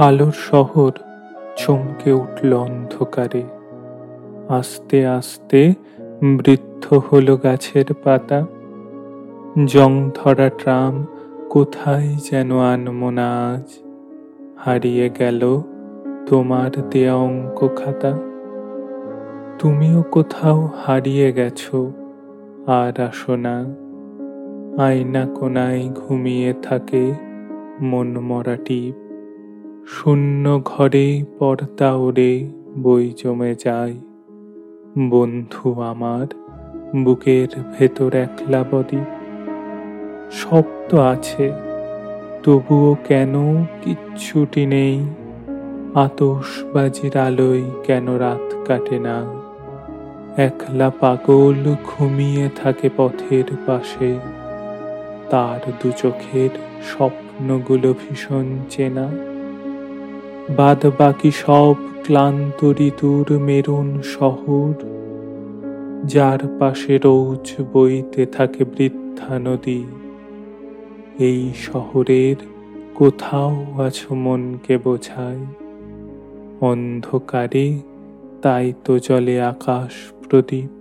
আলোর শহর চমকে উঠল অন্ধকারে। আস্তে আস্তে বৃদ্ধ হলো গাছের পাতা। জং ধরা ট্রাম কোথায় যেন আনমনা আজ? হারিয়ে গেল তোমার দেয়া অঙ্ক খাতা। তুমিও কোথাও হারিয়ে গেছো, আর আসো না। আয়না কোনায় ঘুমিয়ে থাকে মন মরাটি শূন্য ঘরে পর্দা ওড়ে বই জমে যায়। বন্ধু আমার, বুকের ভেতর একলা বদি। শব্দ আছে, তবুও কেন কিচ্ছুটি নেই? আতসবাজির আলোয় কেন রাত কাটে না? একলা পাগল ঘুমিয়ে থাকে পথের পাশে। তার দু চোখের স্বপ্নগুলো ভীষণ চেনা। বাদ বাকি সব ক্লান্ত ঋতুর মেরুন শহর, যার পাশে রোজ বইতে থাকে বৃদ্ধা নদী। এই শহরের কোথাও আছো মনকে বোঝায়, অন্ধকারে তাই তো জলে আকাশ প্রদীপ।